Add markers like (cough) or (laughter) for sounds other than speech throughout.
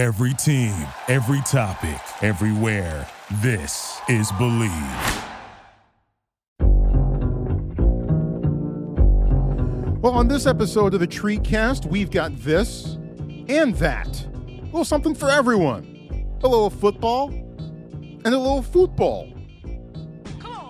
Every team, every topic, everywhere. This is Believe. Well, on this episode of the Treecast, we've got this and that. A little something for everyone. A little football and a little football.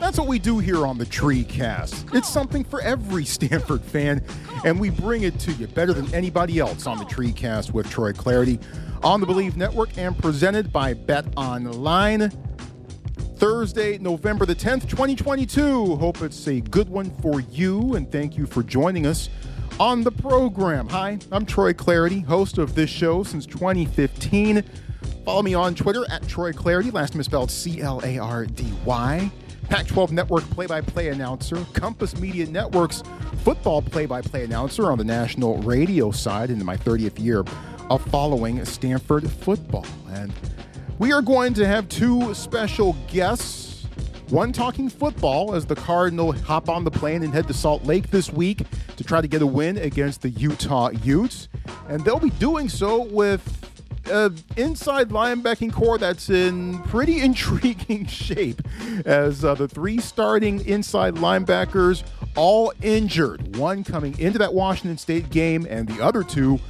That's what we do here on the Treecast. It's something for every Stanford fan, and we bring it to you better than anybody else on the Treecast with Troy Clardy on the Believe Network and presented by Bet Online. Thursday, November the 10th, 2022. Hope it's a good one for you, and thank you for joining us on the program. Hi, I'm Troy Clardy, host of this show since 2015. Follow me on Twitter at Troy Clardy, last name is spelled C L A R D Y. Pac 12 Network play by play announcer, Compass Media Network's football play by play announcer on the national radio side into my 30th year of following Stanford football. And we are going to have two special guests. One talking football as the Cardinal hop on the plane and head to Salt Lake this week to try to get a win against the Utah Utes. And they'll be doing so with uh, inside linebacking core that's in pretty (laughs) intriguing shape as uh, the three starting inside linebackers all injured. One coming into that Washington State game, and the other two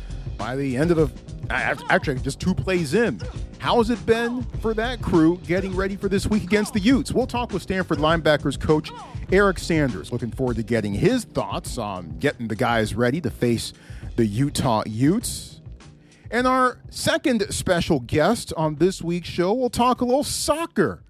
by the end of the actually just two plays in. How has it been for that crew getting ready for this week against the Utes? We'll talk with Stanford linebackers coach Eric Sanders. Looking forward to getting his thoughts on getting the guys ready to face the Utah Utes. And our second special guest on this week's show will talk a little soccer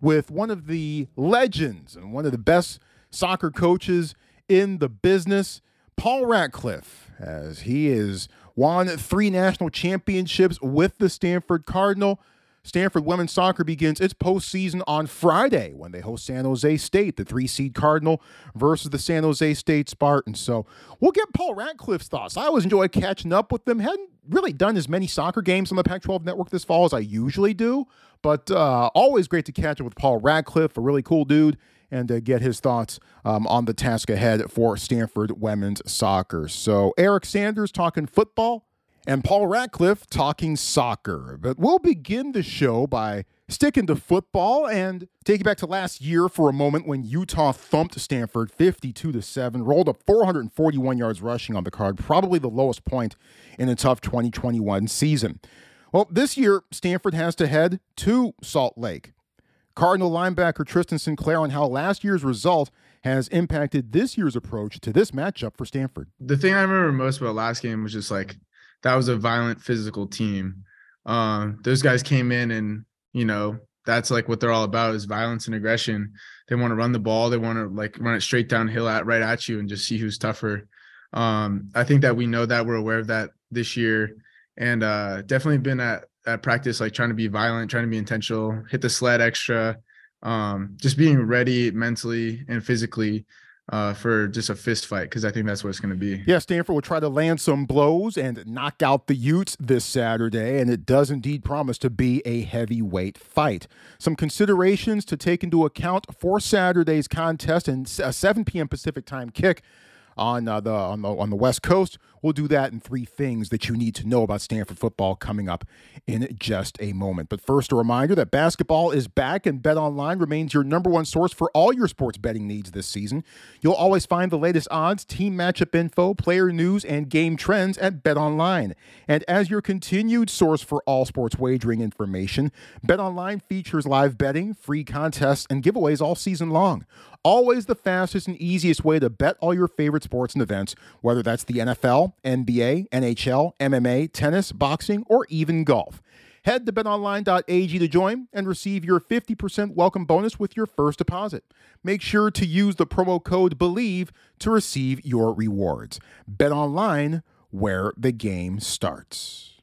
with one of the legends and one of the best soccer coaches in the business, Paul Ratcliffe, as he has won three national championships with the Stanford Cardinal. Stanford women's soccer begins its postseason on Friday when they host San Jose State, the three seed Cardinal versus the San Jose State Spartans. So we'll get Paul Ratcliffe's thoughts. I always enjoy catching up with them. Hadn't really done as many soccer games on the Pac 12 network this fall as I usually do, but uh, always great to catch up with Paul Ratcliffe, a really cool dude, and uh, get his thoughts um, on the task ahead for Stanford women's soccer. So Eric Sanders talking football and Paul Ratcliffe talking soccer. But we'll begin the show by sticking to football and take you back to last year for a moment when Utah thumped Stanford 52 to 7, rolled up 441 yards rushing on the card, probably the lowest point in a tough 2021 season. Well, this year Stanford has to head to Salt Lake. Cardinal linebacker Tristan Sinclair on how last year's result has impacted this year's approach to this matchup for Stanford. The thing I remember most about last game was just like that was a violent physical team. Um, those guys came in and you know that's like what they're all about is violence and aggression. They want to run the ball. They want to like run it straight downhill at right at you and just see who's tougher. Um, I think that we know that we're aware of that this year, and uh, definitely been at at practice like trying to be violent, trying to be intentional, hit the sled extra, um, just being ready mentally and physically uh, for just a fist fight because I think that's what it's going to be. Yeah, Stanford will try to land some blows and knock out the Utes this Saturday, and it does indeed promise to be a heavyweight fight. Some considerations to take into account for Saturday's contest and a 7 p.m. Pacific time kick on uh, the on the on the West Coast. We'll do that in three things that you need to know about Stanford football coming up in just a moment. But first, a reminder that basketball is back and Bet Online remains your number one source for all your sports betting needs this season. You'll always find the latest odds, team matchup info, player news, and game trends at Bet Online. And as your continued source for all sports wagering information, Bet Online features live betting, free contests, and giveaways all season long. Always the fastest and easiest way to bet all your favorite sports and events, whether that's the NFL, NBA, NHL, MMA, tennis, boxing, or even golf. Head to betonline.ag to join and receive your 50% welcome bonus with your first deposit. Make sure to use the promo code BELIEVE to receive your rewards. BetOnline, where the game starts.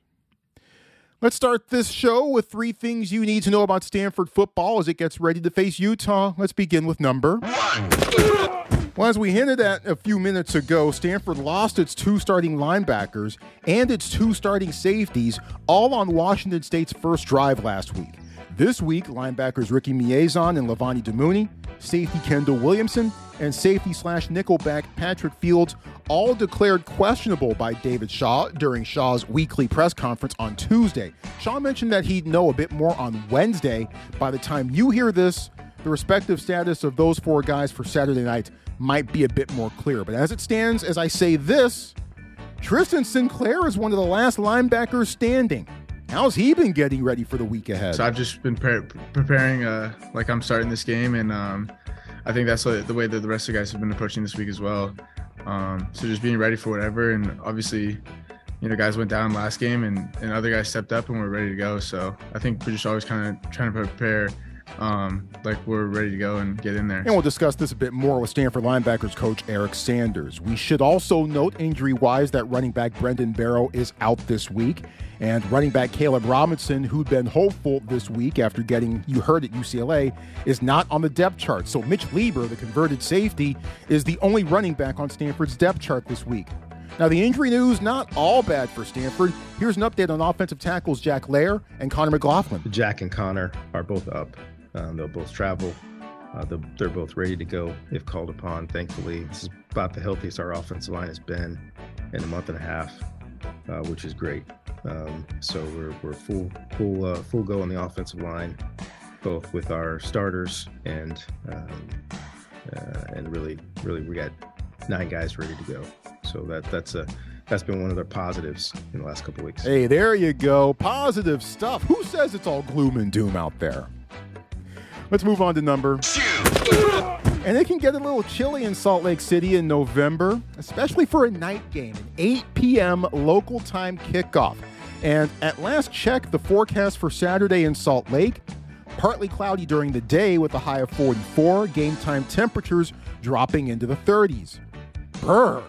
Let's start this show with three things you need to know about Stanford football as it gets ready to face Utah. Let's begin with number one. Well, as we hinted at a few minutes ago, Stanford lost its two starting linebackers and its two starting safeties all on Washington State's first drive last week. This week, linebackers Ricky Miezan and Levani Damuni, safety Kendall Williamson, and safety slash nickelback Patrick Fields all declared questionable by David Shaw during Shaw's weekly press conference on Tuesday. Shaw mentioned that he'd know a bit more on Wednesday. By the time you hear this, the respective status of those four guys for Saturday night might be a bit more clear. But as it stands, as I say this, Tristan Sinclair is one of the last linebackers standing. How's he been getting ready for the week ahead? So I've just been pre- preparing, uh, like I'm starting this game, and um, I think that's the way that the rest of the guys have been approaching this week as well. Um, so just being ready for whatever, and obviously, you know, guys went down last game, and, and other guys stepped up, and we're ready to go. So I think we're just always kind of trying to prepare um, like we're ready to go and get in there. And we'll discuss this a bit more with Stanford linebackers coach Eric Sanders. We should also note injury wise that running back Brendan Barrow is out this week. And running back Caleb Robinson, who'd been hopeful this week after getting you heard at UCLA, is not on the depth chart. So Mitch Leigber, the converted safety, is the only running back on Stanford's depth chart this week. Now, the injury news, not all bad for Stanford. Here's an update on offensive tackles Jack Leyrer and Connor McLaughlin. Jack and Connor are both up. Um, they'll both travel. Uh, they're both ready to go if called upon. Thankfully, this is about the healthiest our offensive line has been in a month and a half, uh, which is great. Um, so we're, we're full full uh, full go on the offensive line, both with our starters and um, uh, and really really we got nine guys ready to go. So that that's a that's been one of their positives in the last couple weeks. Hey, there you go, positive stuff. Who says it's all gloom and doom out there? Let's move on to number two. And it can get a little chilly in Salt Lake City in November, especially for a night game, an 8 p.m. local time kickoff. And at last check, the forecast for Saturday in Salt Lake partly cloudy during the day with a high of 44, game time temperatures dropping into the 30s. Brr.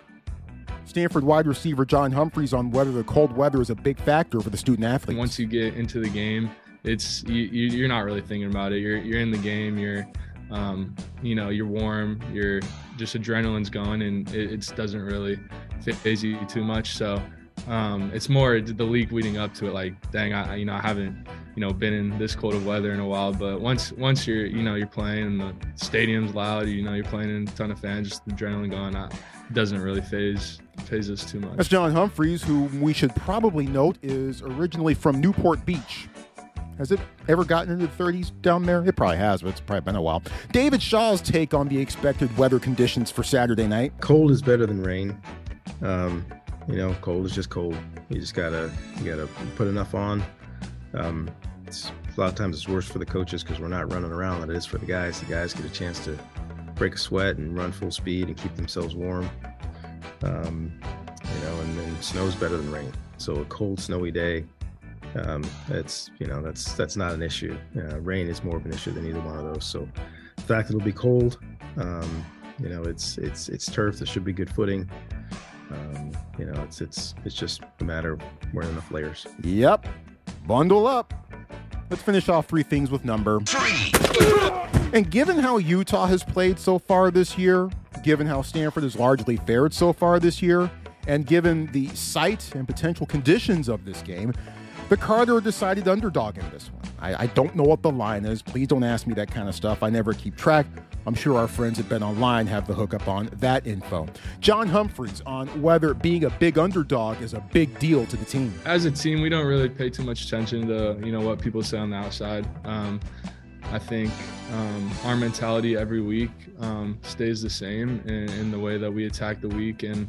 Stanford wide receiver John Humphreys on whether the cold weather is a big factor for the student athletes. Once you get into the game, it's you, you are not really thinking about it. You're you're in the game. You're um, you know you're warm. You're just adrenaline's going, and it, it doesn't really faze you too much. So um, it's more the league leading up to it. Like, dang, I you know I haven't you know been in this cold of weather in a while. But once once you're you know you're playing and the stadium's loud, you know you're playing in a ton of fans, just the adrenaline going. it doesn't really faze faze us too much. That's John Humphreys, who we should probably note is originally from Newport Beach. Has it ever gotten into the 30s down there? It probably has, but it's probably been a while. David Shaw's take on the expected weather conditions for Saturday night. Cold is better than rain. Um, you know, cold is just cold. You just gotta you gotta put enough on. Um, a lot of times it's worse for the coaches because we're not running around than it is for the guys. The guys get a chance to break a sweat and run full speed and keep themselves warm. Um, you know, and, and snow's better than rain. So a cold, snowy day um, it's you know that's that's not an issue. Uh, rain is more of an issue than either one of those. So the fact it'll be cold, um, you know, it's it's it's turf. There should be good footing. Um, you know, it's it's it's just a matter of wearing enough layers. Yep, bundle up. Let's finish off three things with number three. And given how Utah has played so far this year, given how Stanford has largely fared so far this year, and given the site and potential conditions of this game, the Carter decided underdog in this one. I, I, don't know what the line is. Please don't ask me that kind of stuff. I never keep track. I'm sure our friends at Bet Online have the hookup on that info. John Humphreys on whether being a big underdog is a big deal to the team. As a team, we don't really pay too much attention to you know what people say on the outside. Um, I think um, our mentality every week um, stays the same in, in, the way that we attack the week, and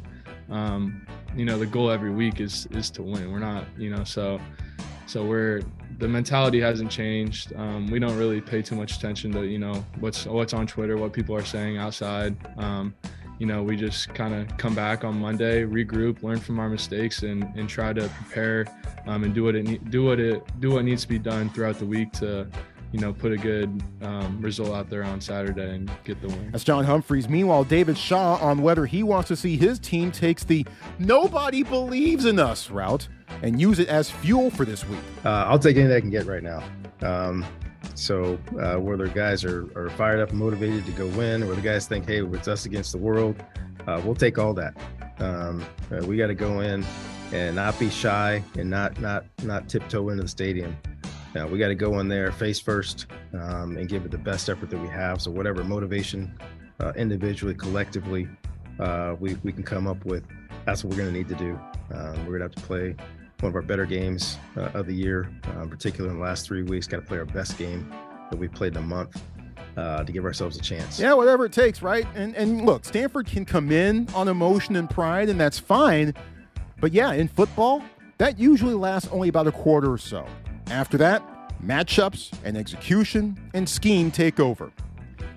um, you know the goal every week is is to win. We're not you know so so we're the mentality hasn't changed. Um, we don't really pay too much attention to you know what's what's on Twitter, what people are saying outside. Um, you know, we just kind of come back on Monday, regroup, learn from our mistakes, and and try to prepare um, and do what it do what it do what needs to be done throughout the week to you know, put a good um, result out there on Saturday and get the win. That's John Humphreys. Meanwhile, David Shaw on whether he wants to see his team takes the nobody believes in us route and use it as fuel for this week. Uh, I'll take anything I can get right now. Um, so uh, whether guys are, are fired up and motivated to go win, or the guys think, hey, it's us against the world, uh, we'll take all that. Um, uh, we got to go in and not be shy and not not not tiptoe into the stadium. Now we got to go in there face first um, and give it the best effort that we have. So whatever motivation, uh, individually, collectively, uh, we we can come up with, that's what we're going to need to do. Um, we're going to have to play one of our better games uh, of the year, uh, particularly in the last three weeks. Got to play our best game that we've played in a month. Uh, to give ourselves a chance. Yeah, whatever it takes, right? And and look, Stanford can come in on emotion and pride, and that's fine. But yeah, in football, that usually lasts only about a quarter or so. After that, matchups and execution and scheme take over.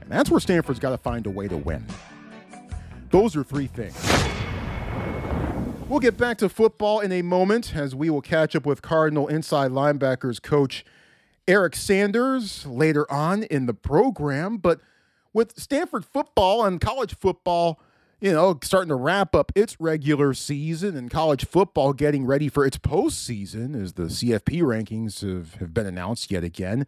And that's where Stanford's got to find a way to win. Those are three things. We'll get back to football in a moment as we will catch up with Cardinal inside linebackers coach Eric Sanders later on in the program. But with Stanford football and college football, you know, starting to wrap up its regular season and college football getting ready for its postseason as the CFP rankings have, have been announced yet again.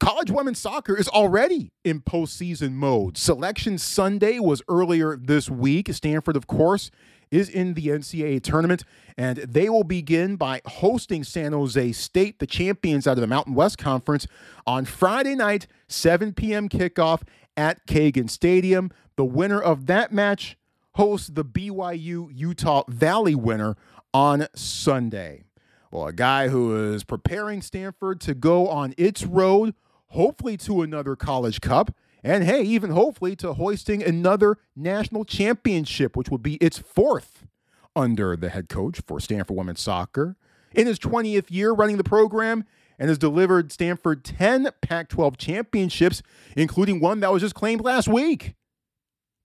College women's soccer is already in postseason mode. Selection Sunday was earlier this week. Stanford, of course, is in the NCAA tournament, and they will begin by hosting San Jose State, the champions out of the Mountain West Conference, on Friday night, 7 p.m. kickoff at Cagan Stadium. The winner of that match hosts the BYU Utah Valley winner on Sunday. Well, a guy who is preparing Stanford to go on its road, hopefully to another college cup and hey, even hopefully to hoisting another national championship, which would be its fourth under the head coach for Stanford women's soccer. In his 20th year running the program, and has delivered Stanford 10 Pac 12 championships, including one that was just claimed last week.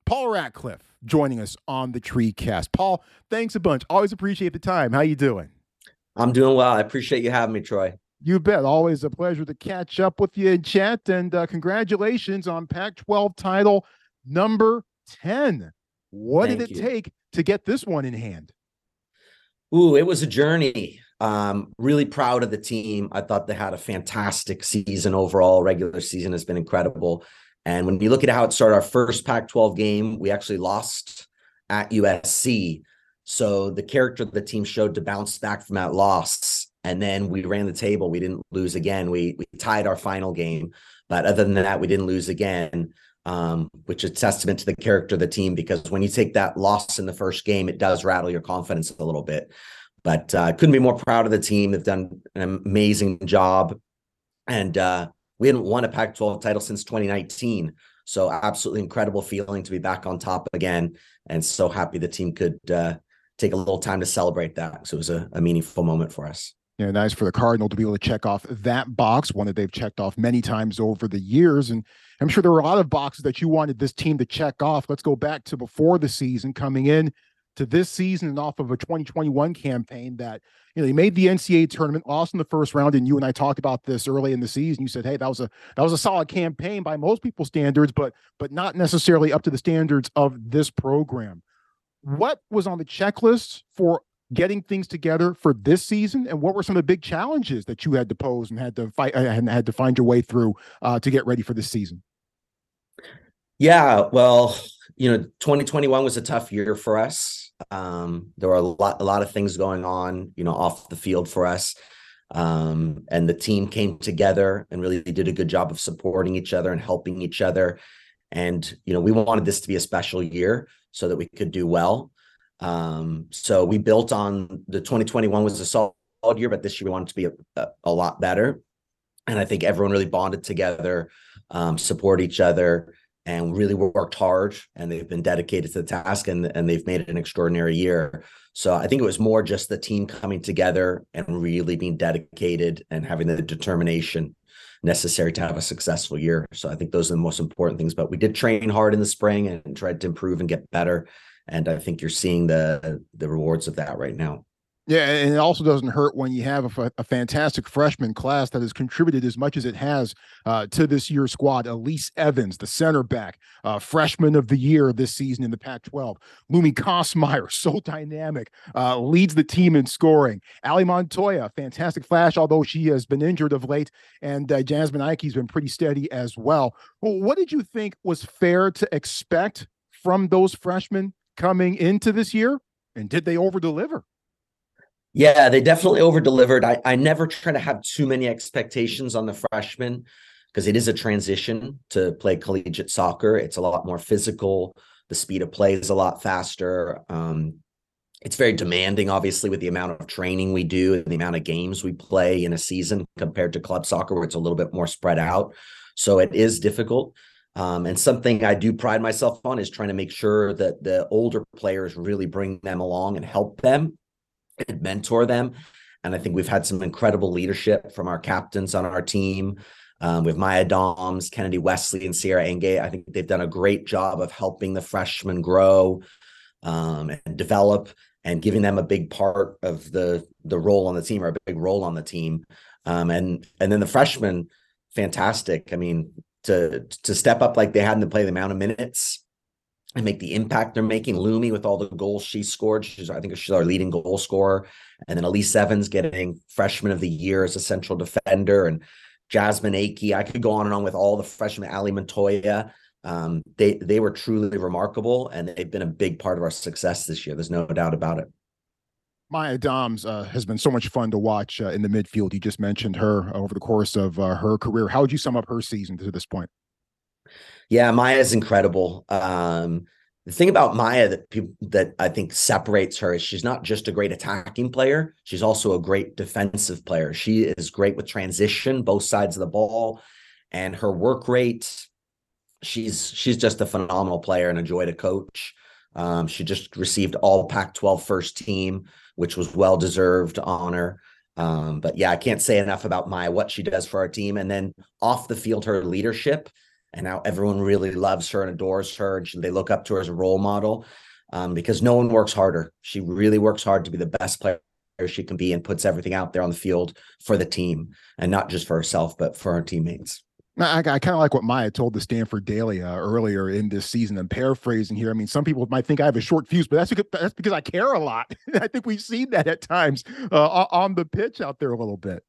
Paul Ratcliffe joining us on the Tree Cast. Paul, thanks a bunch. Always appreciate the time. How you doing? I'm doing well. I appreciate you having me, Troy. You bet. Always a pleasure to catch up with you in chat. And uh, congratulations on Pac 12 title number 10. What Thank did it you. take to get this one in hand? Ooh, it was a journey. Um, really proud of the team. I thought they had a fantastic season overall. Regular season has been incredible. And when you look at how it started, our first Pac 12 game, we actually lost at USC. So the character the team showed to bounce back from that loss and then we ran the table. We didn't lose again. We we tied our final game, but other than that, we didn't lose again. Um, which is testament to the character of the team because when you take that loss in the first game, it does rattle your confidence a little bit. But uh, couldn't be more proud of the team. They've done an amazing job, and uh, we hadn't won a Pac-12 title since 2019. So absolutely incredible feeling to be back on top again, and so happy the team could uh, take a little time to celebrate that. So it was a, a meaningful moment for us you know, nice for the Cardinal to be able to check off that box, one that they've checked off many times over the years. And I'm sure there were a lot of boxes that you wanted this team to check off. Let's go back to before the season, coming in to this season and off of a 2021 campaign that you know they made the NCAA tournament, lost in the first round, and you and I talked about this early in the season. You said, "Hey, that was a that was a solid campaign by most people's standards, but but not necessarily up to the standards of this program." What was on the checklist for getting things together for this season? And what were some of the big challenges that you had to pose and had to fight and had to find your way through uh, to get ready for this season? Yeah well you know 2021 was a tough year for us. Um, there were a lot a lot of things going on you know off the field for us. Um, and the team came together and really did a good job of supporting each other and helping each other. And you know we wanted this to be a special year so that we could do well um, so we built on the 2021 was a solid year, but this year we wanted to be a, a, a lot better. And I think everyone really bonded together, um, support each other, and really worked hard. And they've been dedicated to the task, and and they've made it an extraordinary year. So I think it was more just the team coming together and really being dedicated and having the determination necessary to have a successful year. So I think those are the most important things. But we did train hard in the spring and tried to improve and get better and I think you're seeing the the rewards of that right now. Yeah, and it also doesn't hurt when you have a, a fantastic freshman class that has contributed as much as it has uh, to this year's squad. Elise Evans, the center back, uh, freshman of the year this season in the Pac-12. Lumi Kostmayer, (laughs) so dynamic, uh, leads the team in scoring. Ali Montoya, fantastic flash, although she has been injured of late. And uh, Jasmine Aikey's been pretty steady as well. well. What did you think was fair to expect from those freshmen coming into this year? And did they over deliver? Yeah, they definitely over delivered. I, I never try to have too many expectations on the freshmen because it is a transition to play collegiate soccer. It's a lot more physical. The speed of play is a lot faster. Um, it's very demanding, obviously, with the amount of training we do and the amount of games we play in a season compared to club soccer, where it's a little bit more spread out. So it is difficult. Um, and something I do pride myself on is trying to make sure that the older players really bring them along and help them and mentor them. And I think we've had some incredible leadership from our captains on our team. Um, with Maya Doms, Kennedy Wesley, and Sierra Enge. I think they've done a great job of helping the freshmen grow um, and develop and giving them a big part of the the role on the team or a big role on the team. Um, and and then the freshmen, fantastic. I mean, to to step up like they had to play the amount of minutes and make the impact they're making. Lumi with all the goals she scored. She's, I think she's our leading goal scorer. And then Elise Evans getting freshman of the year as a central defender. And Jasmine Aikey. I could go on and on with all the freshmen, Ali Montoya. Um, they they were truly remarkable and they've been a big part of our success this year. There's no doubt about it. Maya Doms uh, has been so much fun to watch uh, in the midfield. You just mentioned her over the course of uh, her career. How would you sum up her season to this point? Yeah, Maya is incredible. Um, the thing about Maya that people that I think separates her is she's not just a great attacking player, she's also a great defensive player. She is great with transition, both sides of the ball, and her work rate. She's she's just a phenomenal player and a joy to coach. Um, she just received all Pac-12 first team, which was well deserved honor. Um, but yeah, I can't say enough about Maya, what she does for our team, and then off the field, her leadership and how everyone really loves her and adores her and she, they look up to her as a role model um, because no one works harder she really works hard to be the best player she can be and puts everything out there on the field for the team and not just for herself but for her teammates I, I kind of like what Maya told the Stanford Daily uh, earlier in this season. I'm paraphrasing here. I mean, some people might think I have a short fuse, but that's because, that's because I care a lot. (laughs) I think we've seen that at times uh, on the pitch out there a little bit.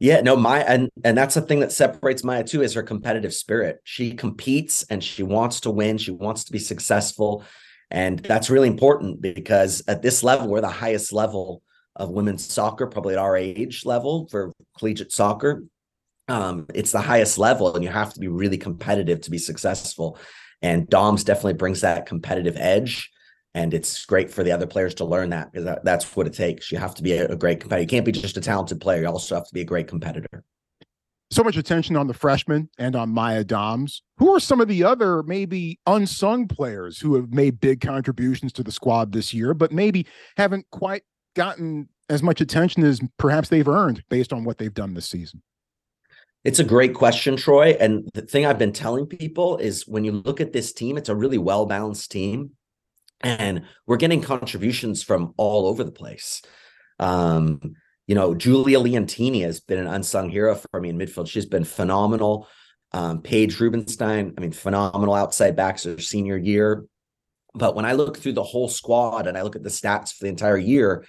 Yeah, no, Maya, and and that's the thing that separates Maya too is her competitive spirit. She competes and she wants to win. She wants to be successful, and that's really important because at this level, we're the highest level of women's soccer, probably at our age level for collegiate soccer. Um, it's the highest level, and you have to be really competitive to be successful. And Doms definitely brings that competitive edge and it's great for the other players to learn that because that, that's what it takes. You have to be a, a great competitor. You can't be just a talented player. You also have to be a great competitor. So much attention on the freshmen and on Maya Doms. Who are some of the other maybe unsung players who have made big contributions to the squad this year, but maybe haven't quite gotten as much attention as perhaps they've earned based on what they've done this season? It's a great question, Troy. And the thing I've been telling people is when you look at this team, it's a really well balanced team and we're getting contributions from all over the place. Um, you know, Julia Leontini has been an unsung hero for me in midfield. She's been phenomenal. Um, Paige Rubenstein, I mean, phenomenal outside backs her senior year. But when I look through the whole squad and I look at the stats for the entire year,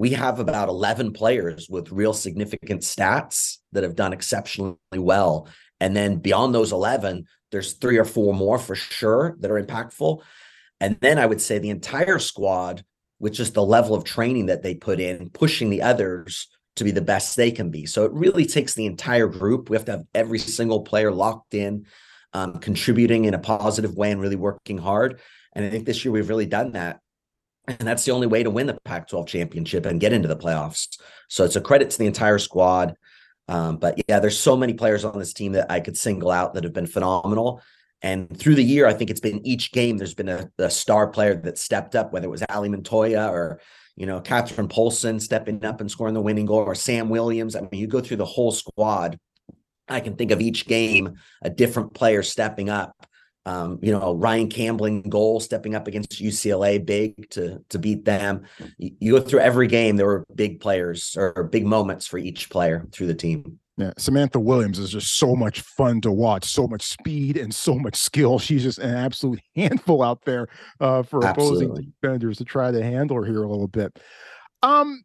we have about 11 players with real significant stats that have done exceptionally well. And then beyond those 11, there's three or four more for sure that are impactful. And then I would say the entire squad, which is the level of training that they put in, pushing the others to be the best they can be. So it really takes the entire group. We have to have every single player locked in, um, contributing in a positive way and really working hard. And I think this year we've really done that. And that's the only way to win the Pac 12 championship and get into the playoffs. So it's a credit to the entire squad. Um, but yeah, there's so many players on this team that I could single out that have been phenomenal. And through the year, I think it's been each game, there's been a, a star player that stepped up, whether it was Ali Montoya or, you know, Catherine Polson stepping up and scoring the winning goal or Sam Williams. I mean, you go through the whole squad. I can think of each game, a different player stepping up. Um, you know, Ryan Campbell in goal, stepping up against UCLA, big to to beat them. You, you go through every game, there were big players or big moments for each player through the team. Yeah, Samantha Williams is just so much fun to watch, so much speed and so much skill. She's just an absolute (laughs) handful out there uh, for Absolutely. opposing defenders to try to handle her here a little bit. Um,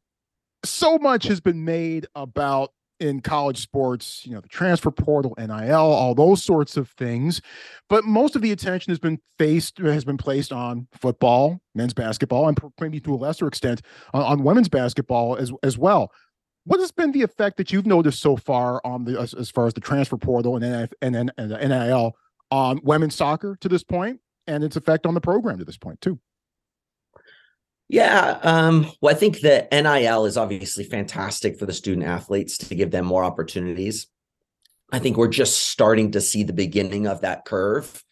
so much has been made about in college sports, you know, the transfer portal, NIL, all those sorts of things. But most of the attention has been faced has been placed on football, men's basketball, and maybe to a lesser extent on, on women's basketball as as well. What has been the effect that you've noticed so far on the as, as far as the transfer portal and NF, and, and, NIL on women's soccer to this point, and its effect on the program to this point too? Yeah, um, well, I think the NIL is obviously fantastic for the student athletes to give them more opportunities. I think we're just starting to see the beginning of that curve.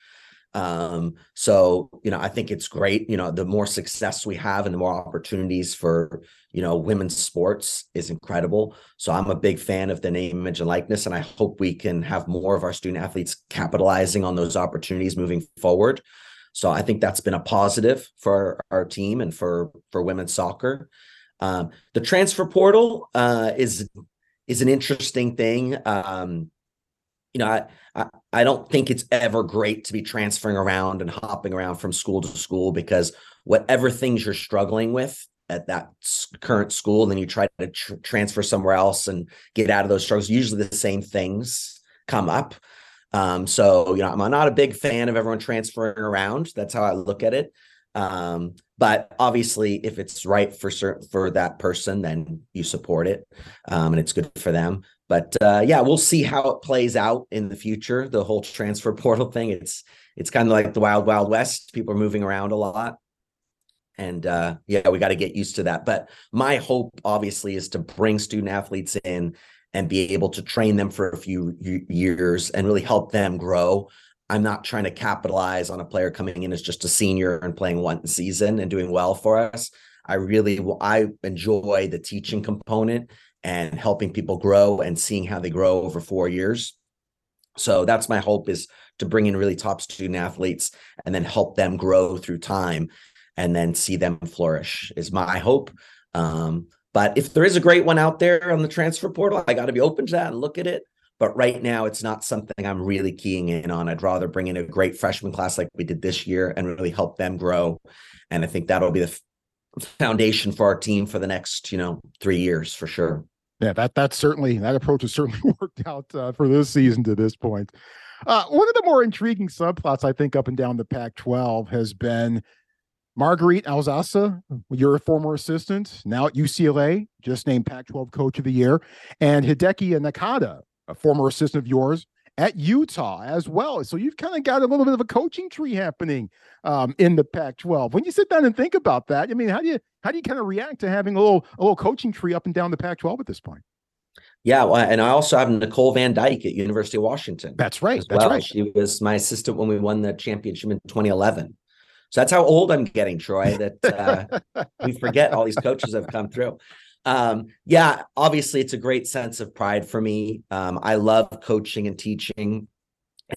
Um, so you know, I think it's great. You know, the more success we have and the more opportunities for you know women's sports is incredible. So I'm a big fan of the name, image, and likeness, and I hope we can have more of our student athletes capitalizing on those opportunities moving forward. So I think that's been a positive for our team and for for women's soccer. Um, the transfer portal uh, is is an interesting thing. Um, you know, I, I, I don't think it's ever great to be transferring around and hopping around from school to school because whatever things you're struggling with at that current school, then you try to tr- transfer somewhere else and get out of those struggles. Usually, the same things come up. Um, so you know, I'm not a big fan of everyone transferring around. That's how I look at it. Um, but obviously, if it's right for certain for that person, then you support it, um, and it's good for them. But uh, yeah, we'll see how it plays out in the future. The whole transfer (laughs) portal thing. It's it's kind of like the wild wild west. People are moving around a lot, and uh, yeah, we got to get used to that. But my hope, obviously, is to bring student athletes in and be able to train them for a few years and really help them grow. I'm not trying to capitalize on a player coming in as just a senior and playing one season and doing well for us. I really I enjoy the teaching component and helping people grow and seeing how they grow over 4 years. So that's my hope is to bring in really top student athletes and then help them grow through time and then see them flourish is my hope. Um, but if there is a great one out there on the transfer portal, I got to be open to that and look at it. But right now, it's not something I'm really keying in on. I'd rather bring in a great freshman class like we did this year and really help them grow. And I think that'll be the foundation for our team for the next, you know, three years for sure. Yeah, that that's certainly that approach has certainly (laughs) worked out uh, for this season to this point. Uh, one of the more intriguing subplots, I think, up and down the Pac-12 has been Margueritte Aozasa, you're a former assistant, now at UCLA, just named Pac 12 Coach of the Year, and Hideki Nakata, a former assistant of yours at Utah as well. So you've kind of got a little bit of a coaching tree happening um, in the Pac 12. When you sit down and think about that, I mean, how do you how do you kind of react to having a little a little coaching tree up and down the Pac 12 at this point? Yeah, well, and I also have Nicole Van Dyke at University of Washington. That's right. That's well. right. She was my assistant when we won the championship in 2011. So that's how old I'm getting, Troy, that uh, (laughs) we forget all these coaches have come through. Um, yeah, obviously, it's a great sense of pride for me. Um, I love coaching and teaching.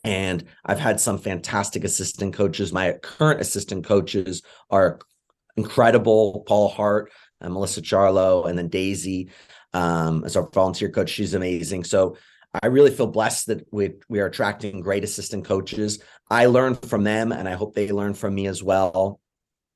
And I've had some fantastic assistant coaches. My current assistant coaches are incredible Paul Hart, and Melissa Charlo, and then Daisy um, as our volunteer coach. She's amazing. So I really feel blessed that we we are attracting great assistant coaches. I learn from them, and I hope they learn from me as well.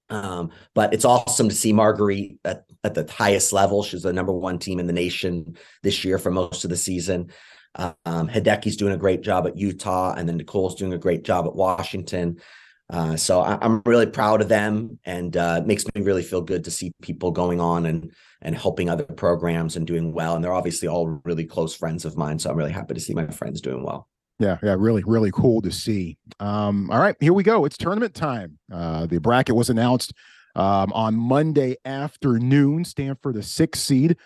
Um, but it's awesome to see Margueritte at, at the highest level. She's the number one team in the nation this year for most of the season. Um, Hideki's doing a great job at Utah, and then Nicole's doing a great job at Washington. Uh, so I, am really proud of them, and uh, it makes me really feel good to see people going on and and helping other programs and doing well. And they're obviously all really close friends of mine, so I'm really happy to see my friends doing well. Yeah, yeah, really, really cool to see. Um, all right, here we go. It's tournament time. Uh, the bracket was announced um, on Monday afternoon. Stanford, a six seed.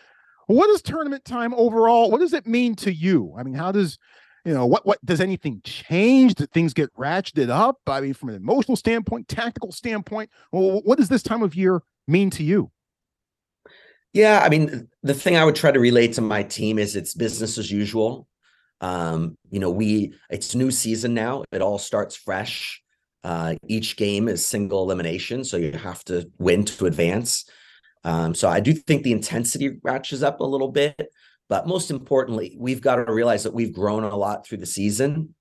What is tournament time overall? What does it mean to you? I mean, how does you know what what does anything change did things get ratcheted up i mean from an emotional standpoint tactical standpoint well, what does this time of year mean to you yeah i mean the thing i would try to relate to my team is it's business as usual um, you know we it's new season now it all starts fresh uh, each game is single elimination so you have to win to advance um, so i do think the intensity ratchets up a little bit but most importantly, we've got to realize that we've grown a lot through the season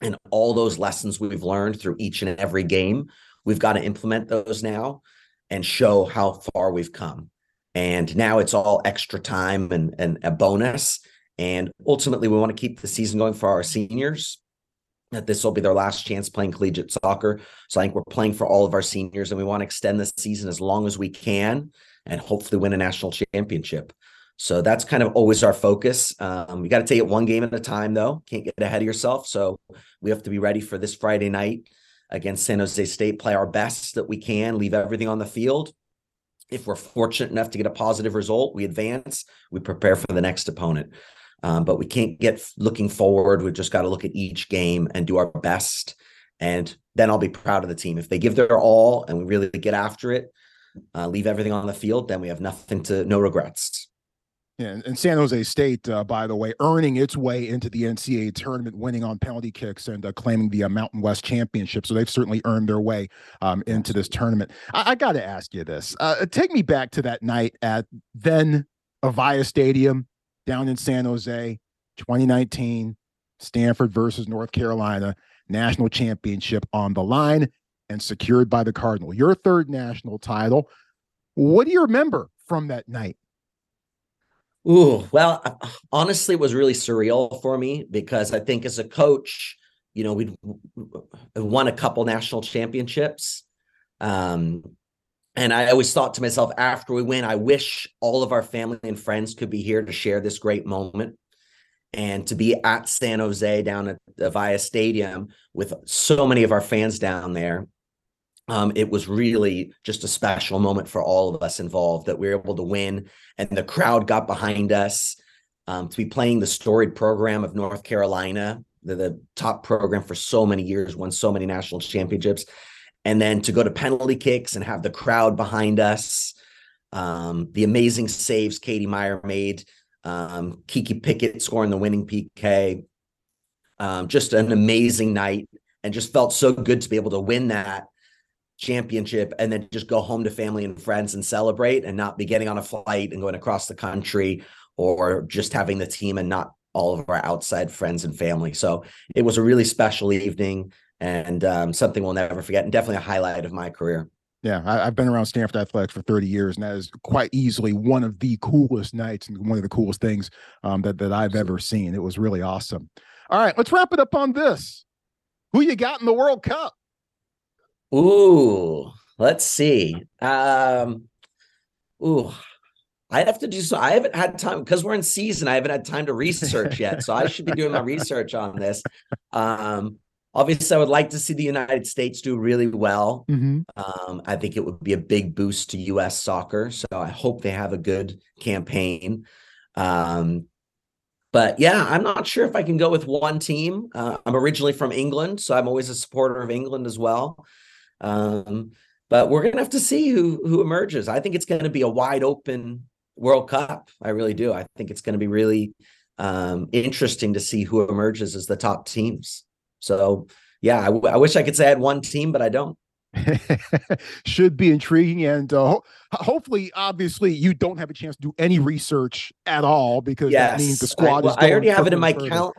and all those lessons we've learned through each and every game. We've got to implement those now and show how far we've come. And now it's all extra time and, and a bonus. And ultimately, we want to keep the season going for our seniors. That this will be their last chance playing collegiate soccer. So I think we're playing for all of our seniors, and we want to extend the season as long as we can, and hopefully win a national championship. So that's kind of always our focus. Um, got to take it one game at a time, though. Can't get ahead of yourself. So we have to be ready for this Friday night against San Jose State, play our best that we can, leave everything on the field. If we're fortunate enough to get a positive result, we advance, we prepare for the next opponent. Um, but we can't get looking forward. We've just got to look at each game and do our best. And then I'll be proud of the team. If they give their all and we really get after it, uh, leave everything on the field, then we have nothing to, no regrets. Yeah, and San Jose State, uh, by the way, earning its way into the NCAA tournament, winning on penalty kicks and uh, claiming the uh, Mountain West Championship. So they've certainly earned their way um, into this tournament. I, I got to ask you this. Uh, take me back to that night at then Avaya Stadium down in San Jose, 2019, Stanford versus North Carolina, national championship on the line and secured by the Cardinal. Your third national title. What do you remember from that night? Ooh, well, honestly, it was really surreal for me because I think as a coach, you know, we'd won a couple national championships. Um, and I always thought to myself after we win, I wish all of our family and friends could be here to share this great moment and to be at San Jose down at the Avaya Stadium with so many of our fans down there um, it was really just a special moment for all of us involved that we were able to win and the crowd got behind us um, to be playing the storied program of North Carolina, the, the, top program for so many years, won so many national championships, and then to go to penalty kicks and have the crowd behind us. Um, the amazing saves Katie meyer made, um, Kiki Pickett scoring the winning PK. Um, just an amazing night, and just felt so good to be able to win that championship and then just go home to family and friends and celebrate and not be getting on a flight and going across the country or just having the team and not all of our outside friends and family. So it was a really special evening and um, something we'll never forget and definitely a highlight of my career. Yeah, I, have been around Stanford athletics for 30 years, and that is quite easily one of the coolest nights and one of the coolest things um, that that I've ever seen. It was really awesome. All right, let's wrap it up on this. Who you got in the World Cup? Ooh, let's see. Um, ooh, I'd have to do so. I haven't had time because we're in season. I haven't had time to research yet, so I should be doing my research on this. Um, obviously, I would like to see the United States do really well. Mm-hmm. Um, I think it would be a big boost to U.S. soccer. So I hope they have a good campaign. Um, but yeah, I'm not sure if I can go with one team. Uh, I'm originally from England, so I'm always a supporter of England as well. Um, but we're gonna have to see who who emerges. I think it's to be a wide open World Cup. I really do. I think it's to be really um, interesting to see who emerges as the top teams. So yeah, I, w- I wish I could say I had one team, but I don't. (laughs) should be intriguing and uh, ho- hopefully obviously you don't have a chance to do any research at all because yes. that means the squad I, well, I already have it in my calendar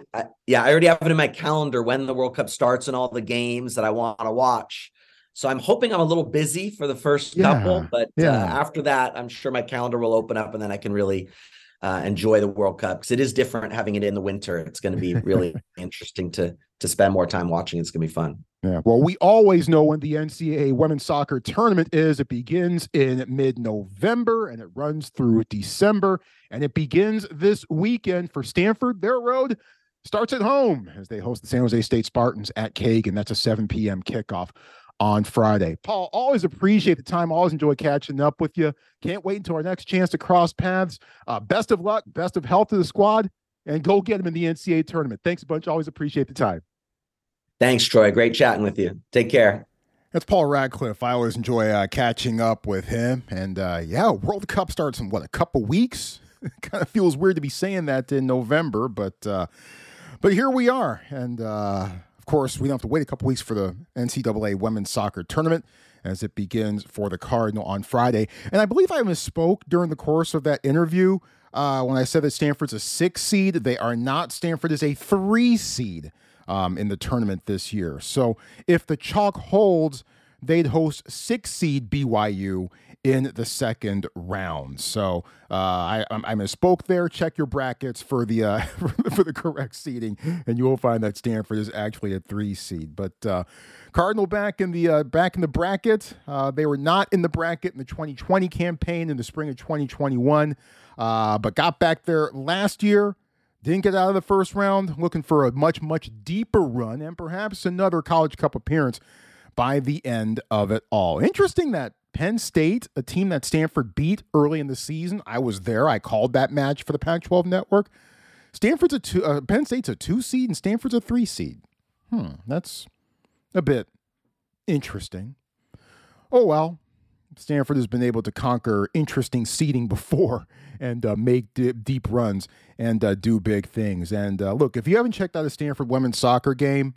yeah I already have it in my calendar when the World Cup starts and all the games that I want to watch so I'm hoping I'm a little busy for the first yeah, couple, but uh, yeah. uh, after that, I'm sure my calendar will open up and then I can really uh, enjoy the World Cup because it is different having it in the winter. It's going to be really (laughs) interesting to to spend more time watching. It's going to be fun. Yeah. Well, we always know when the NCAA women's soccer tournament is. It begins in mid November and it runs through December. And it begins this weekend for Stanford. Their road starts at home as they host the San Jose State Spartans at and That's a 7 p.m. kickoff on Friday. Paul, always appreciate the time. Always enjoy catching up with you. Can't wait until our next chance to cross paths. Uh, best of luck, best of health to the squad, and go get them in the NCAA tournament. Thanks a bunch. Always appreciate the time. Thanks, Troy. Great chatting with you. Take care. That's Paul Ratcliffe. I always enjoy uh, catching up with him. And uh, yeah, World Cup starts in what a couple weeks. (laughs) kind of feels weird to be saying that in November, but uh, but here we are. And uh, course, we don't have to wait a couple weeks for the NCAA women's soccer tournament as it begins for the Cardinal on Friday. And I believe I misspoke during the course of that interview uh, when I said that Stanford's a six seed. They are not. Stanford is a three seed um, in the tournament this year. So if the chalk holds, they'd host six seed BYU in the second round. So uh, I, I misspoke there. Check your brackets for the uh, (laughs) for the correct seeding, and you will find that Stanford is actually a three seed. But uh, Cardinal back in the uh, back in the bracket. Uh, they were not in the bracket in the 2020 campaign in the spring of 2021, uh, but got back there last year. Didn't get out of the first round. Looking for a much much deeper run and perhaps another College Cup appearance by the end of it all. Interesting that Penn State, a team that Stanford beat early in the season. I was there. I called that match for the Pac-12 network. Stanford's a two. Uh, Penn State's a two seed, and Stanford's a three seed. Hmm, that's a bit interesting. Oh well, Stanford has been able to conquer interesting seeding before (laughs) and uh, make d- deep runs and uh, do big things. And uh, look, if you haven't checked out a Stanford women's soccer game,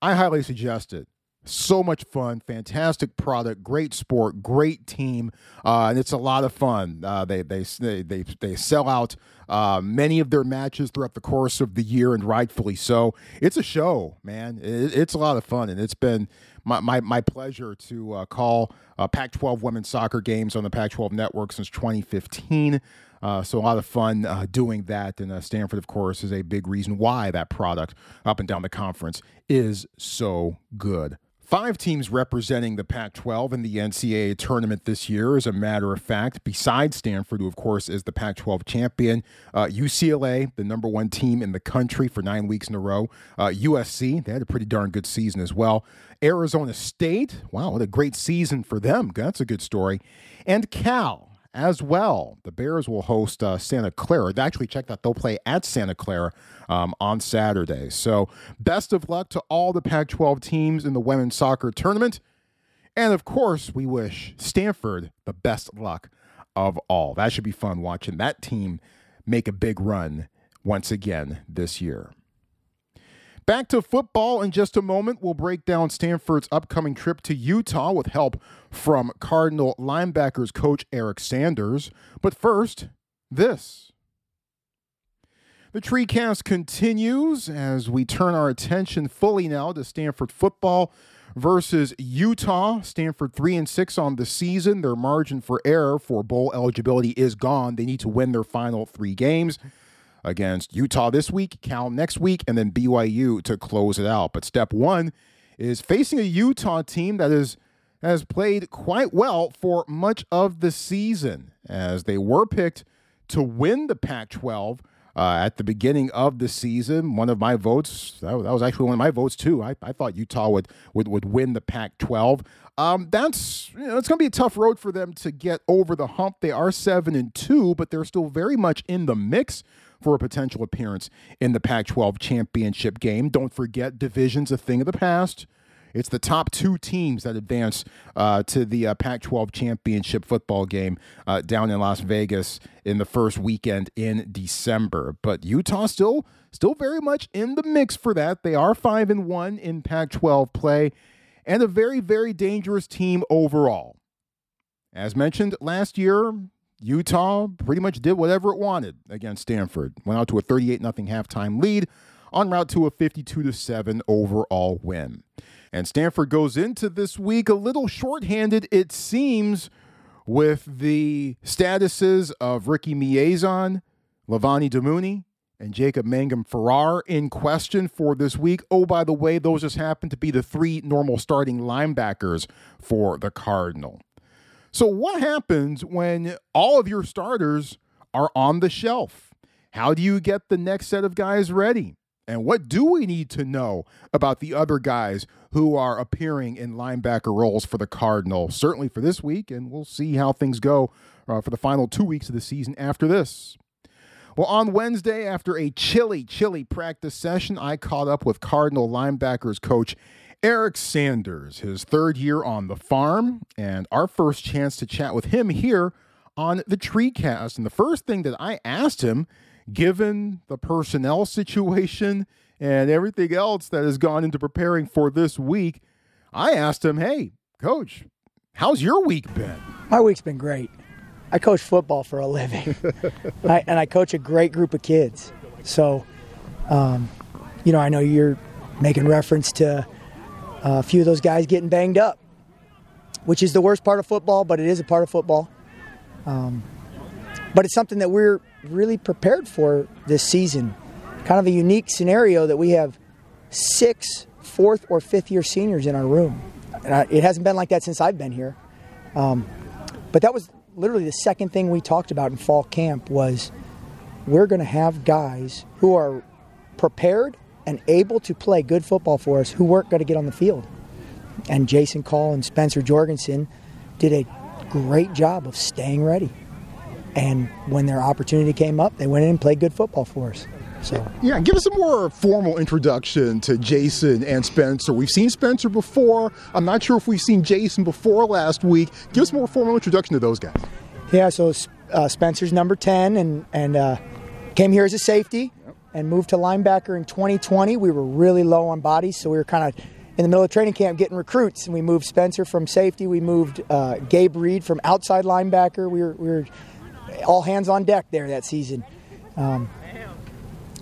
I highly suggest it so much fun, fantastic product, great sport, great team, uh, and it's a lot of fun. Uh, they, they they they sell out uh, many of their matches throughout the course of the year, and rightfully so. It's a show, man. It, it's a lot of fun, and it's been my my, my pleasure to uh, call uh, Pac-12 women's soccer games on the Pac-12 network since 2015. Uh, so a lot of fun uh, doing that, and uh, Stanford, of course, is a big reason why that product up and down the conference is so good. Five teams representing the Pac 12 in the NCAA tournament this year, as a matter of fact, besides Stanford, who, of course, is the Pac 12 champion. Uh, UCLA, the number one team in the country for nine weeks in a row. Uh, USC, they had a pretty darn good season as well. Arizona State, wow, what a great season for them. That's a good story. And Cal, as well. The Bears will host uh, Santa Clara. Actually, check that they'll play at Santa Clara um, on Saturday. So, best of luck to all the Pac 12 teams in the women's soccer tournament. And of course, we wish Stanford the best luck of all. That should be fun watching that team make a big run once again this year. Back to football in just a moment. We'll break down Stanford's upcoming trip to Utah with help from Cardinal linebackers coach Eric Sanders. But first, this. The TreeCast continues as we turn our attention fully now to Stanford football versus Utah. Stanford 3 and 6 on the season. Their margin for error for bowl eligibility is gone. They need to win their final 3 games against Utah this week, Cal next week, and then BYU to close it out. But step one is facing a Utah team that is has played quite well for much of the season, as they were picked to win the Pac-12 uh, at the beginning of the season. One of my votes, that, was actually one of my votes too. I, I thought Utah would would, would win the Pac-12. Um, that's you know, it's going to be a tough road for them to get over the hump. They are seven and two, but they're still very much in the mix for a potential appearance in the Pac 12 championship game. Don't forget, division's a thing of the past. It's the top two teams that advance uh, to the uh, Pac 12 championship football game uh, down in Las Vegas in the first weekend in December. But Utah still still very much in the mix for that. They are 5 and 1 in Pac 12 play and a very, very dangerous team overall. As mentioned last year, Utah pretty much did whatever it wanted against Stanford. Went out to a 38 0 halftime lead en route to a 52 7 overall win. And Stanford goes into this week a little shorthanded, it seems, with the statuses of Ricky Miezan, Levani Damuni, and Jacob Mangum Farrar in question for this week. Oh, by the way, those just happen to be the three normal starting linebackers for the Cardinal. So, what happens when all of your starters are on the shelf? How do you get the next set of guys ready? And what do we need to know about the other guys who are appearing in linebacker roles for the Cardinals? Certainly for this week, and we'll see how things go uh, for the final two weeks of the season after this. Well, on Wednesday, after a chilly, chilly practice session, I caught up with Cardinal linebackers coach Eric Sanders, his third year on the farm, and our first chance to chat with him here on the TreeCast. And the first thing that I asked him, given the personnel situation and everything else that has gone into preparing for this week, I asked him, hey, coach, how's your week been? My week's been great. I coach football for a living, (laughs) I, and I coach a great group of kids. So, um, you know, I know you're making reference to a few of those guys getting banged up. which is the worst part of football, but it is a part of football. Um, but it's something that we're really prepared for this season. Kind of a unique scenario that we have six fourth or fifth year seniors in our room. And I, it hasn't been like that since I've been here. Um, but that was literally the second thing we talked about in fall camp was we're going to have guys who are prepared and able to play good football for us who weren't going to get on the field. And Jason Call and Spencer Jorgensen did a great job of staying ready. And when their opportunity came up, they went in and played good football for us. So yeah, give us a more formal introduction to Jason and Spencer. We've seen Spencer before. I'm not sure if we've seen Jason before last week. Give us a more formal introduction to those guys. Yeah, so uh, Spencer's number 10 and and uh, came here as a safety and moved to linebacker in 2020. We were really low on bodies, so we were kind of in the middle of training camp getting recruits, and we moved Spencer from safety. We moved uh, Gabe Reed from outside linebacker. We were, we were all hands on deck there that season. Um,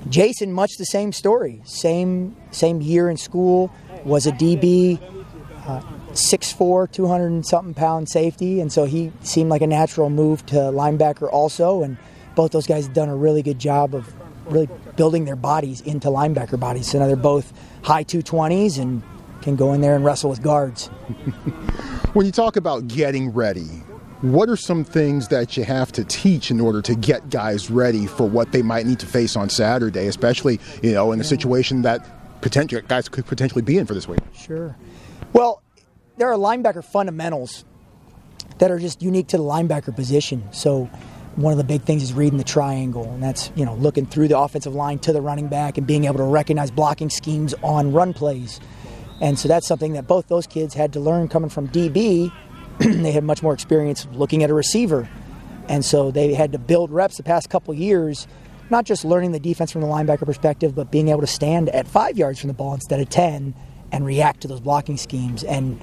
Jason, much the same story. Same same year in school, was a DB, uh, 6'4", 200 and something pound safety, and so he seemed like a natural move to linebacker also. And both those guys have done a really good job of really building their bodies into linebacker bodies. So now they're both high 220s and can go in there and wrestle with guards. (laughs) when you talk about getting ready, what are some things that you have to teach in order to get guys ready for what they might need to face on Saturday, especially you know in a situation that potential guys could potentially be in for this week? Sure. Well, there are linebacker fundamentals that are just unique to the linebacker position. So one of the big things is reading the triangle, and that's you know looking through the offensive line to the running back and being able to recognize blocking schemes on run plays. And so that's something that both those kids had to learn coming from DB (clears throat) they had much more experience looking at a receiver. And so they had to build reps the past couple years, not just learning the defense from the linebacker perspective, but being able to stand at five yards from the ball instead of 10 and react to those blocking schemes. And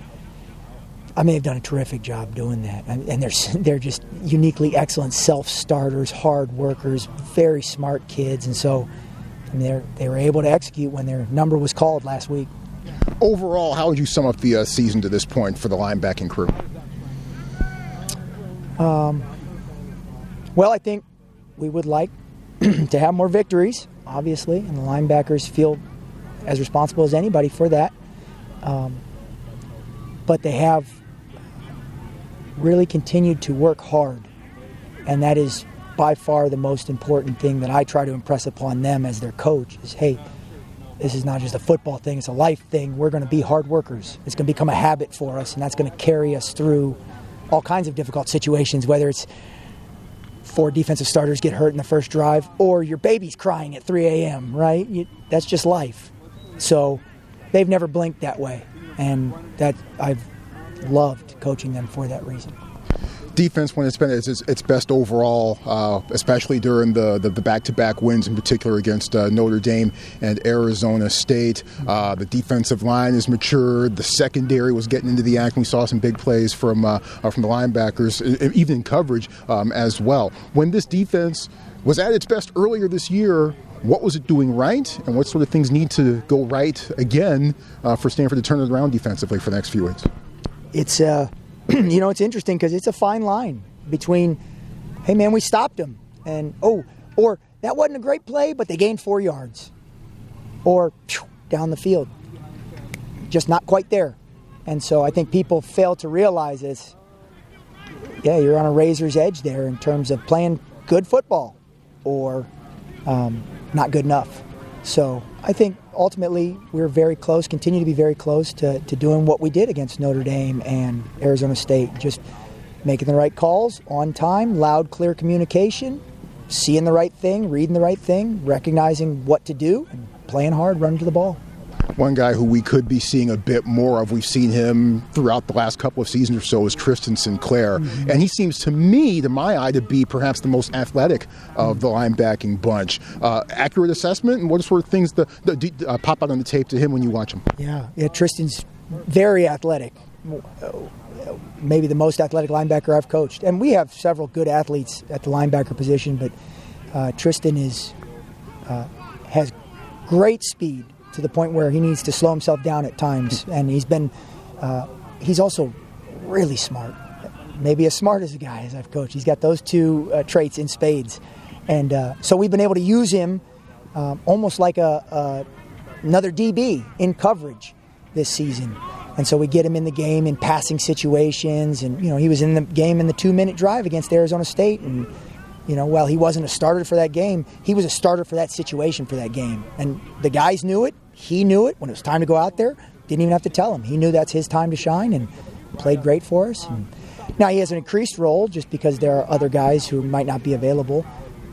I mean, they've done a terrific job doing that. And they're, (laughs) they're just uniquely excellent self starters, hard workers, very smart kids. And so I mean, they were able to execute when their number was called last week. Overall, how would you sum up the uh, season to this point for the linebacking crew? Um, well, I think we would like (clears throat) to have more victories, obviously, and the linebackers feel as responsible as anybody for that. Um, but they have really continued to work hard, and that is by far the most important thing that I try to impress upon them as their coach is hey, this is not just a football thing, it's a life thing. We're going to be hard workers. It's going to become a habit for us, and that's going to carry us through all kinds of difficult situations, whether it's four defensive starters get hurt in the first drive or your baby's crying at 3 a.m., right? You, that's just life. So they've never blinked that way. And that I've loved coaching them for that reason defense when it's been its, its best overall, uh, especially during the, the, the, back-to-back wins, in particular against uh, Notre Dame and Arizona State. Uh, the defensive line is matured. The secondary was getting into the act. We saw some big plays from uh, uh, from the linebackers, even in coverage um, as well. When this defense was at its best earlier this year, what was it doing right, and what sort of things need to go right again uh, for Stanford to turn it around defensively for the next few weeks? It's uh, (clears throat) you know, it's interesting because it's a fine line between, hey man, we stopped them, and oh, or that wasn't a great play, but they gained four yards, or phew, down the field, just not quite there. And so I think people fail to realize this. Yeah, you're on a razor's edge there in terms of playing good football or um, not good enough. So I think ultimately we're very close, continue to be very close to, to doing what we did against Notre Dame and Arizona State. Just making the right calls on time, loud, clear communication, seeing the right thing, reading the right thing, recognizing what to do, and playing hard, running to the ball. One guy who we could be seeing a bit more of, we've seen him throughout the last couple of seasons or so, is Tristan Sinclair. Mm-hmm. And he seems to me, to my eye, to be perhaps the most athletic of the linebacking bunch. Uh, accurate assessment, and what sort of things that uh, pop out on the tape to him when you watch him? Yeah, yeah, Tristan's very athletic. Maybe the most athletic linebacker I've coached. And we have several good athletes at the linebacker position, but uh, Tristan is uh, has great speed to the point where he needs to slow himself down at times. And he's been, uh, he's also really smart. Maybe as smart as a guy as I've coached. He's got those two uh, traits in spades. And uh, so we've been able to use him um, almost like a, another DB in coverage this season. And so we get him in the game in passing situations. And, you know, he was in the game in the two minute drive against Arizona State. And, you know, while he wasn't a starter for that game, he was a starter for that situation for that game. And the guys knew it. He knew it when it was time to go out there. Didn't even have to tell him. He knew that's his time to shine and played great for us. And now he has an increased role just because there are other guys who might not be available,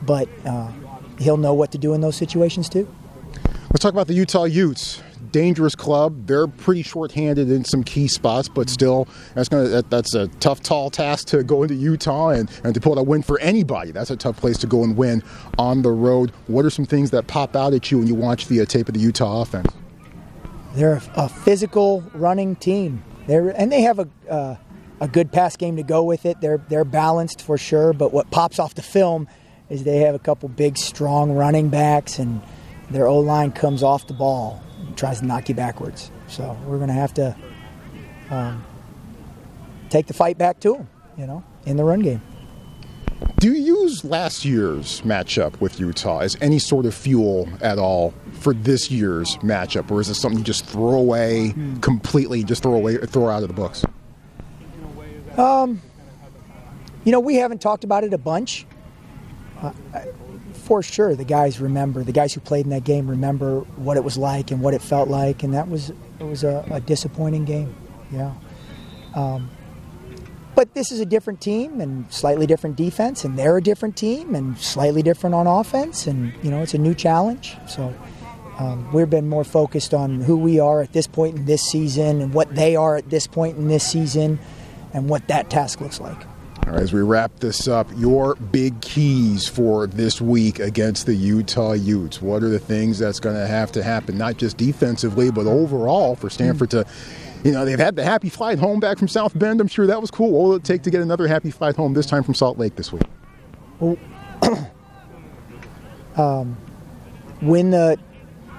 but uh, he'll know what to do in those situations too. Let's talk about the Utah Utes. Dangerous club. They're pretty short-handed in some key spots, but still, that's gonna that, that's a tough, tall task to go into Utah and, and to pull a win for anybody. That's a tough place to go and win on the road. What are some things that pop out at you when you watch the uh, tape of the Utah offense? They're a, physical running team. They're and they have a uh, a good pass game to go with it. They're they're balanced for sure. But what pops off the film is they have a couple big, strong running backs, and their O line comes off the ball tries to knock you backwards. So we're going to have to um, take the fight back to them, you know, in the run game. Do you use last year's matchup with Utah as any sort of fuel at all for this year's matchup, or is it something you just throw away completely, just throw away, throw out of the books? Um, you know, we haven't talked about it a bunch. Uh, for sure, the guys remember. The guys who played in that game remember what it was like and what it felt like, and that was it was a, a disappointing game. Yeah. Um, but this is a different team and slightly different defense, and they're a different team and slightly different on offense, and you know it's a new challenge. So um, we've been more focused on who we are at this point in this season and what they are at this point in this season, and what that task looks like. Right, as we wrap this up, your big keys for this week against the Utah Utes. What are the things that's going to have to happen, not just defensively, but overall for Stanford to, you know, they've had the happy flight home back from South Bend. I'm sure that was cool. What will it take to get another happy flight home, this time from Salt Lake this week? Well, (coughs) um, win the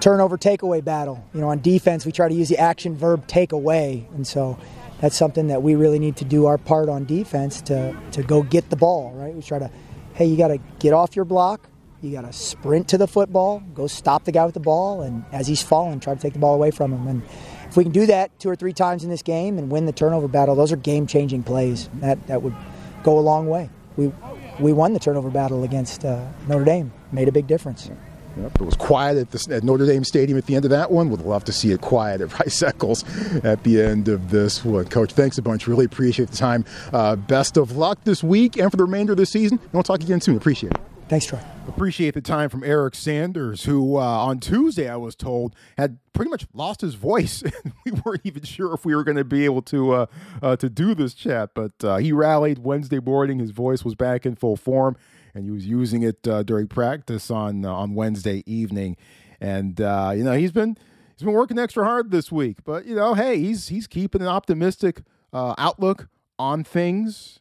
turnover takeaway battle. You know, on defense, we try to use the action verb take away. And so that's something that we really need to do our part on defense to, to go get the ball, right? We try to, hey, you got to get off your block. You got to sprint to the football, go stop the guy with the ball, and as he's falling, try to take the ball away from him. And if we can do that two or three times in this game and win the turnover battle, those are game-changing plays. That that would go a long way. We we won the turnover battle against uh, Notre Dame. Made a big difference. Yep, it was quiet at, the, at Notre Dame Stadium at the end of that one. Would love to see it quiet at (laughs) Rice Eccles at the end of this one. Coach, thanks a bunch. Really appreciate the time. Uh, best of luck this week and for the remainder of the season. And we'll talk again soon. Appreciate it. Thanks, Troy. Appreciate the time from Eric Sanders, who uh, on Tuesday I was told had pretty much lost his voice. (laughs) we weren't even sure if we were going to be able to uh, uh, to do this chat, but uh, he rallied Wednesday morning. His voice was back in full form, and he was using it uh, during practice on uh, on Wednesday evening. And you know he's been he's been working extra hard this week, but you know hey he's he's keeping an optimistic outlook on things,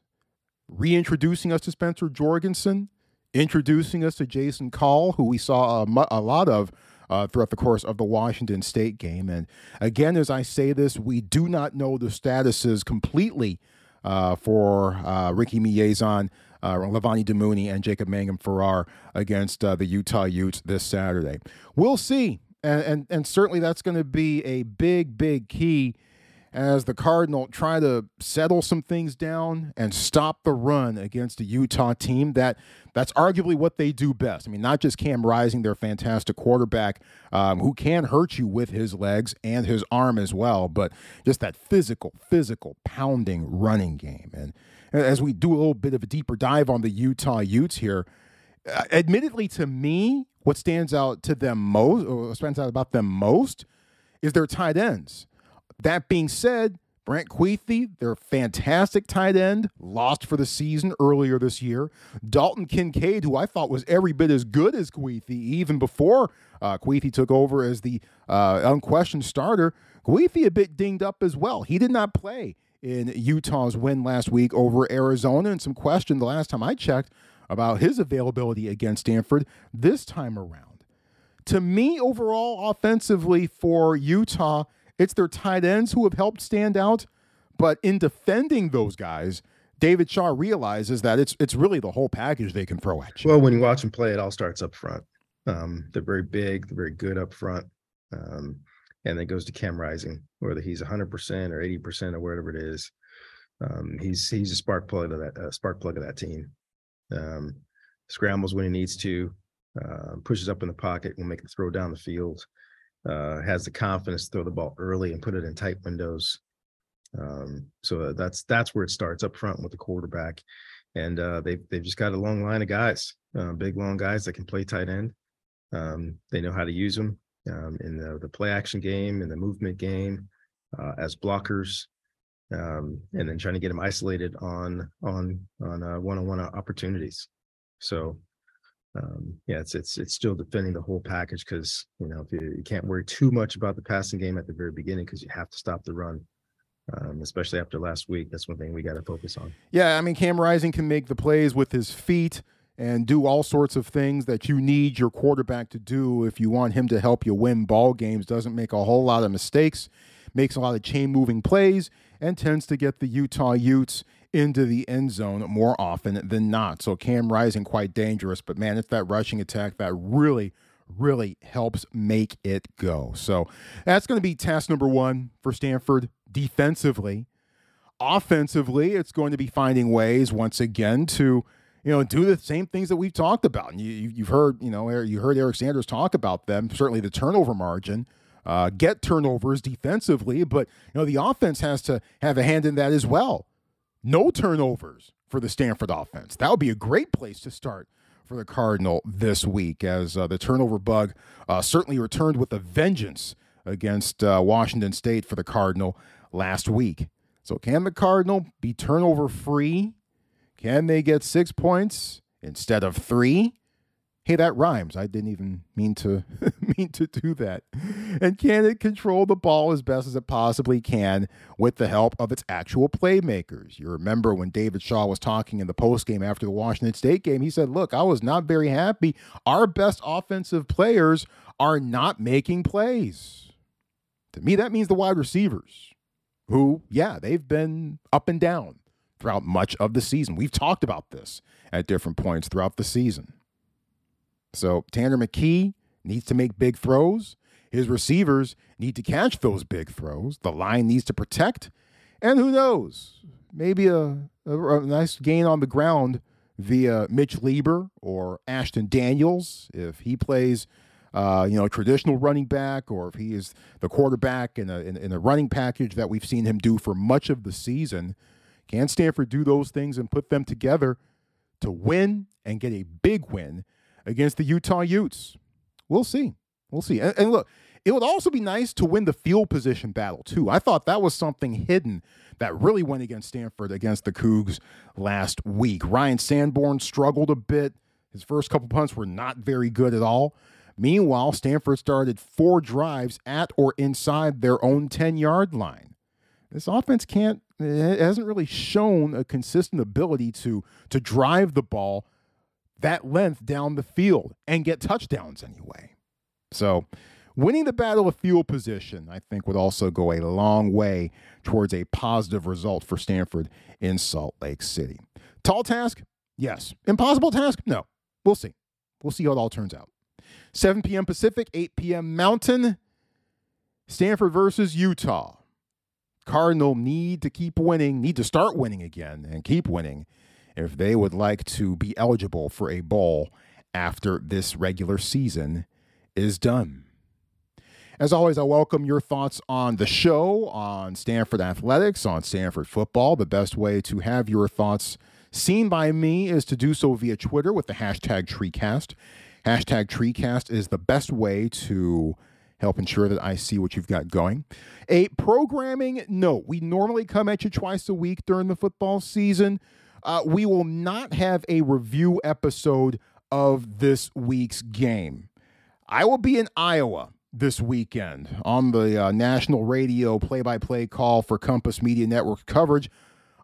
reintroducing us to Spencer Jorgensen introducing us to Jason Call, who we saw a, a lot of uh, throughout the course of the Washington State game. And again, as I say this, we do not know the statuses completely uh, for uh, Ricky Miezan, uh, Levani Damuni, and Jacob Mangum Farrar against uh, the Utah Utes this Saturday. We'll see. And, and, and certainly that's going to be a big, big key as the Cardinal try to settle some things down and stop the run against a Utah team that that's arguably what they do best. I mean, not just Cam Rising, their fantastic quarterback, um, who can hurt you with his legs and his arm as well, but just that physical, physical, pounding running game. And as we do a little bit of a deeper dive on the Utah Utes here, uh, admittedly to me, what stands out to them most, or stands out about them most, is their tight ends. That being said, Brant Kuithe, their fantastic tight end, lost for the season earlier this year. Dalton Kincaid, who I thought was every bit as good as Kuithe, even before uh, Kuithe took over as the uh, unquestioned starter. Kuithe a bit dinged up as well. He did not play in Utah's win last week over Arizona, and some question the last time I checked about his availability against Stanford this time around. To me, overall, offensively for Utah, it's their tight ends who have helped stand out. But in defending those guys, David Shaw realizes that it's it's really the whole package they can throw at you. Well, when you watch them play, it all starts up front. Um, they're very big, they're very good up front. Um, and then goes to Cam Rising, whether he's 100% or 80% or whatever it is. Um, he's he's a spark plug of that uh, spark plug of that team. Um, scrambles when he needs to, uh, pushes up in the pocket, will make the throw down the field. Uh, has the confidence to throw the ball early and put it in tight windows. Um, so that's that's where it starts up front with the quarterback, and uh, they they've just got a long line of guys, uh, big long guys that can play tight end. Um, they know how to use them um, in the, the play action game, in the movement game, uh, as blockers, um, and then trying to get them isolated on on on uh, one-on-one opportunities. So um, yeah, it's it's it's still defending the whole package because you know if you, you can't worry too much about the passing game at the very beginning because you have to stop the run. Um, especially after last week, that's one thing we got to focus on. Yeah, I mean, Cam Rising can make the plays with his feet and do all sorts of things that you need your quarterback to do if you want him to help you win ball games. Doesn't make a whole lot of mistakes, makes a lot of chain moving plays, and tends to get the Utah Utes into the end zone more often than not. So Cam Rising quite dangerous, but man, it's that rushing attack that really really helps make it go. So that's going to be task number 1 for Stanford defensively. Offensively, it's going to be finding ways once again to you know, do the same things that we've talked about. And you, have heard, you know, you heard Eric Sanders talk about them. Certainly, the turnover margin, uh, get turnovers defensively, but you know, the offense has to have a hand in that as well. No turnovers for the Stanford offense. That would be a great place to start for the Cardinal this week, as uh, the turnover bug uh, certainly returned with a vengeance against uh, Washington State for the Cardinal last week. So, can the Cardinal be turnover free? Can they get six points instead of three? Hey, that rhymes. I didn't even mean to (laughs) mean to do that. And can it control the ball as best as it possibly can with the help of its actual playmakers? You remember when David Shaw was talking in the postgame after the Washington State game, he said, "Look, I was not very happy. Our best offensive players are not making plays." To me, that means the wide receivers, who, yeah, they've been up and down throughout much of the season. We've talked about this at different points throughout the season. So Tanner McKee needs to make big throws. His receivers need to catch those big throws. The line needs to protect. And who knows? Maybe a, a, a nice gain on the ground via Mitch Leigber or Ashton Daniels if he plays, uh, you know, traditional running back or if he is the quarterback in a, in, in a running package that we've seen him do for much of the season. Can Stanford do those things and put them together to win and get a big win against the Utah Utes? We'll see. We'll see. And, and, look, it would also be nice to win the field position battle, too. I thought that was something hidden that really went against Stanford against the Cougs last week. Ryan Sanborn struggled a bit. His first couple punts were not very good at all. Meanwhile, Stanford started four drives at or inside their own 10 yard line. This offense can't it hasn't really shown a consistent ability to to drive the ball that length down the field and get touchdowns anyway. So, winning the battle of field position, I think, would also go a long way towards a positive result for Stanford in Salt Lake City. Tall task? Yes. Impossible task? No. We'll see. We'll see how it all turns out. 7 p.m. Pacific, 8 p.m. Mountain. Stanford versus Utah. Cardinal need to keep winning, need to start winning again and keep winning if they would like to be eligible for a bowl after this regular season is done. As always, I welcome your thoughts on the show, on Stanford athletics, on Stanford football. The best way to have your thoughts seen by me is to do so via Twitter with the hashtag TreeCast. Hashtag TreeCast is the best way to help ensure that I see what you've got going. A programming note we normally come at you twice a week during the football season. Uh, we will not have a review episode of this week's game. I will be in Iowa this weekend on the uh, national radio play by play call for Compass Media Network coverage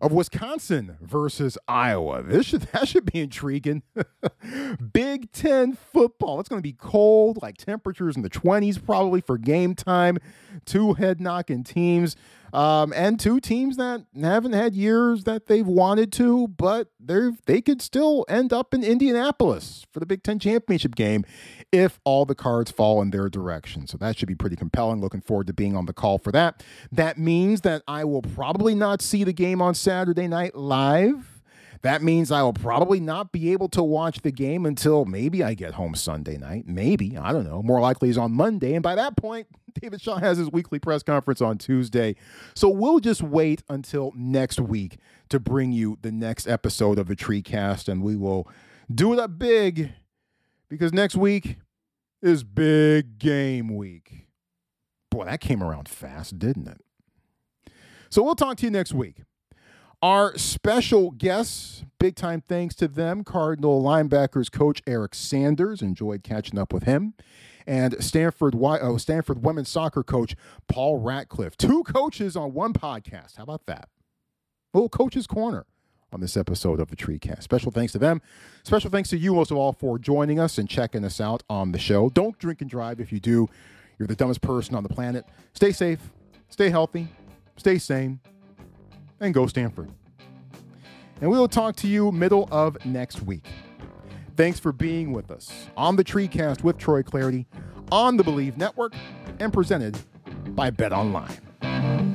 of Wisconsin versus Iowa. This should (laughs) that should be intriguing. (laughs) Big Ten football. It's going to be cold, like temperatures in the 20s probably for game time. Two head knocking teams. Um, and two teams that haven't had years that they've wanted to, but they they could still end up in Indianapolis for the Big Ten championship game if all the cards fall in their direction. So that should be pretty compelling. Looking forward to being on the call for that. That means that I will probably not see the game on Saturday night live. That means I will probably not be able to watch the game until maybe I get home Sunday night. Maybe. I don't know. More likely is on Monday. And by that point, (laughs) David Shaw has his weekly press conference on Tuesday. So we'll just wait until next week to bring you the next episode of the Tree Cast, and we will do it up big because next week is big game week. Boy, that came around fast, didn't it? So we'll talk to you next week. Our special guests, big time thanks to them, Cardinal linebackers coach Eric Sanders. Enjoyed catching up with him. And Stanford, oh, Stanford women's soccer coach Paul Ratcliffe. Two coaches on one podcast. How about that? little coach's corner on this episode of the Treecast. Special thanks to them. Special thanks to you most of all for joining us and checking us out on the show. Don't drink and drive. If you do, you're the dumbest person on the planet. Stay safe, stay healthy, stay sane, and go Stanford. And we will talk to you middle of next week. Thanks for being with us on the Treecast with Troy Clardy on the Bleav Network and presented by Bet Online.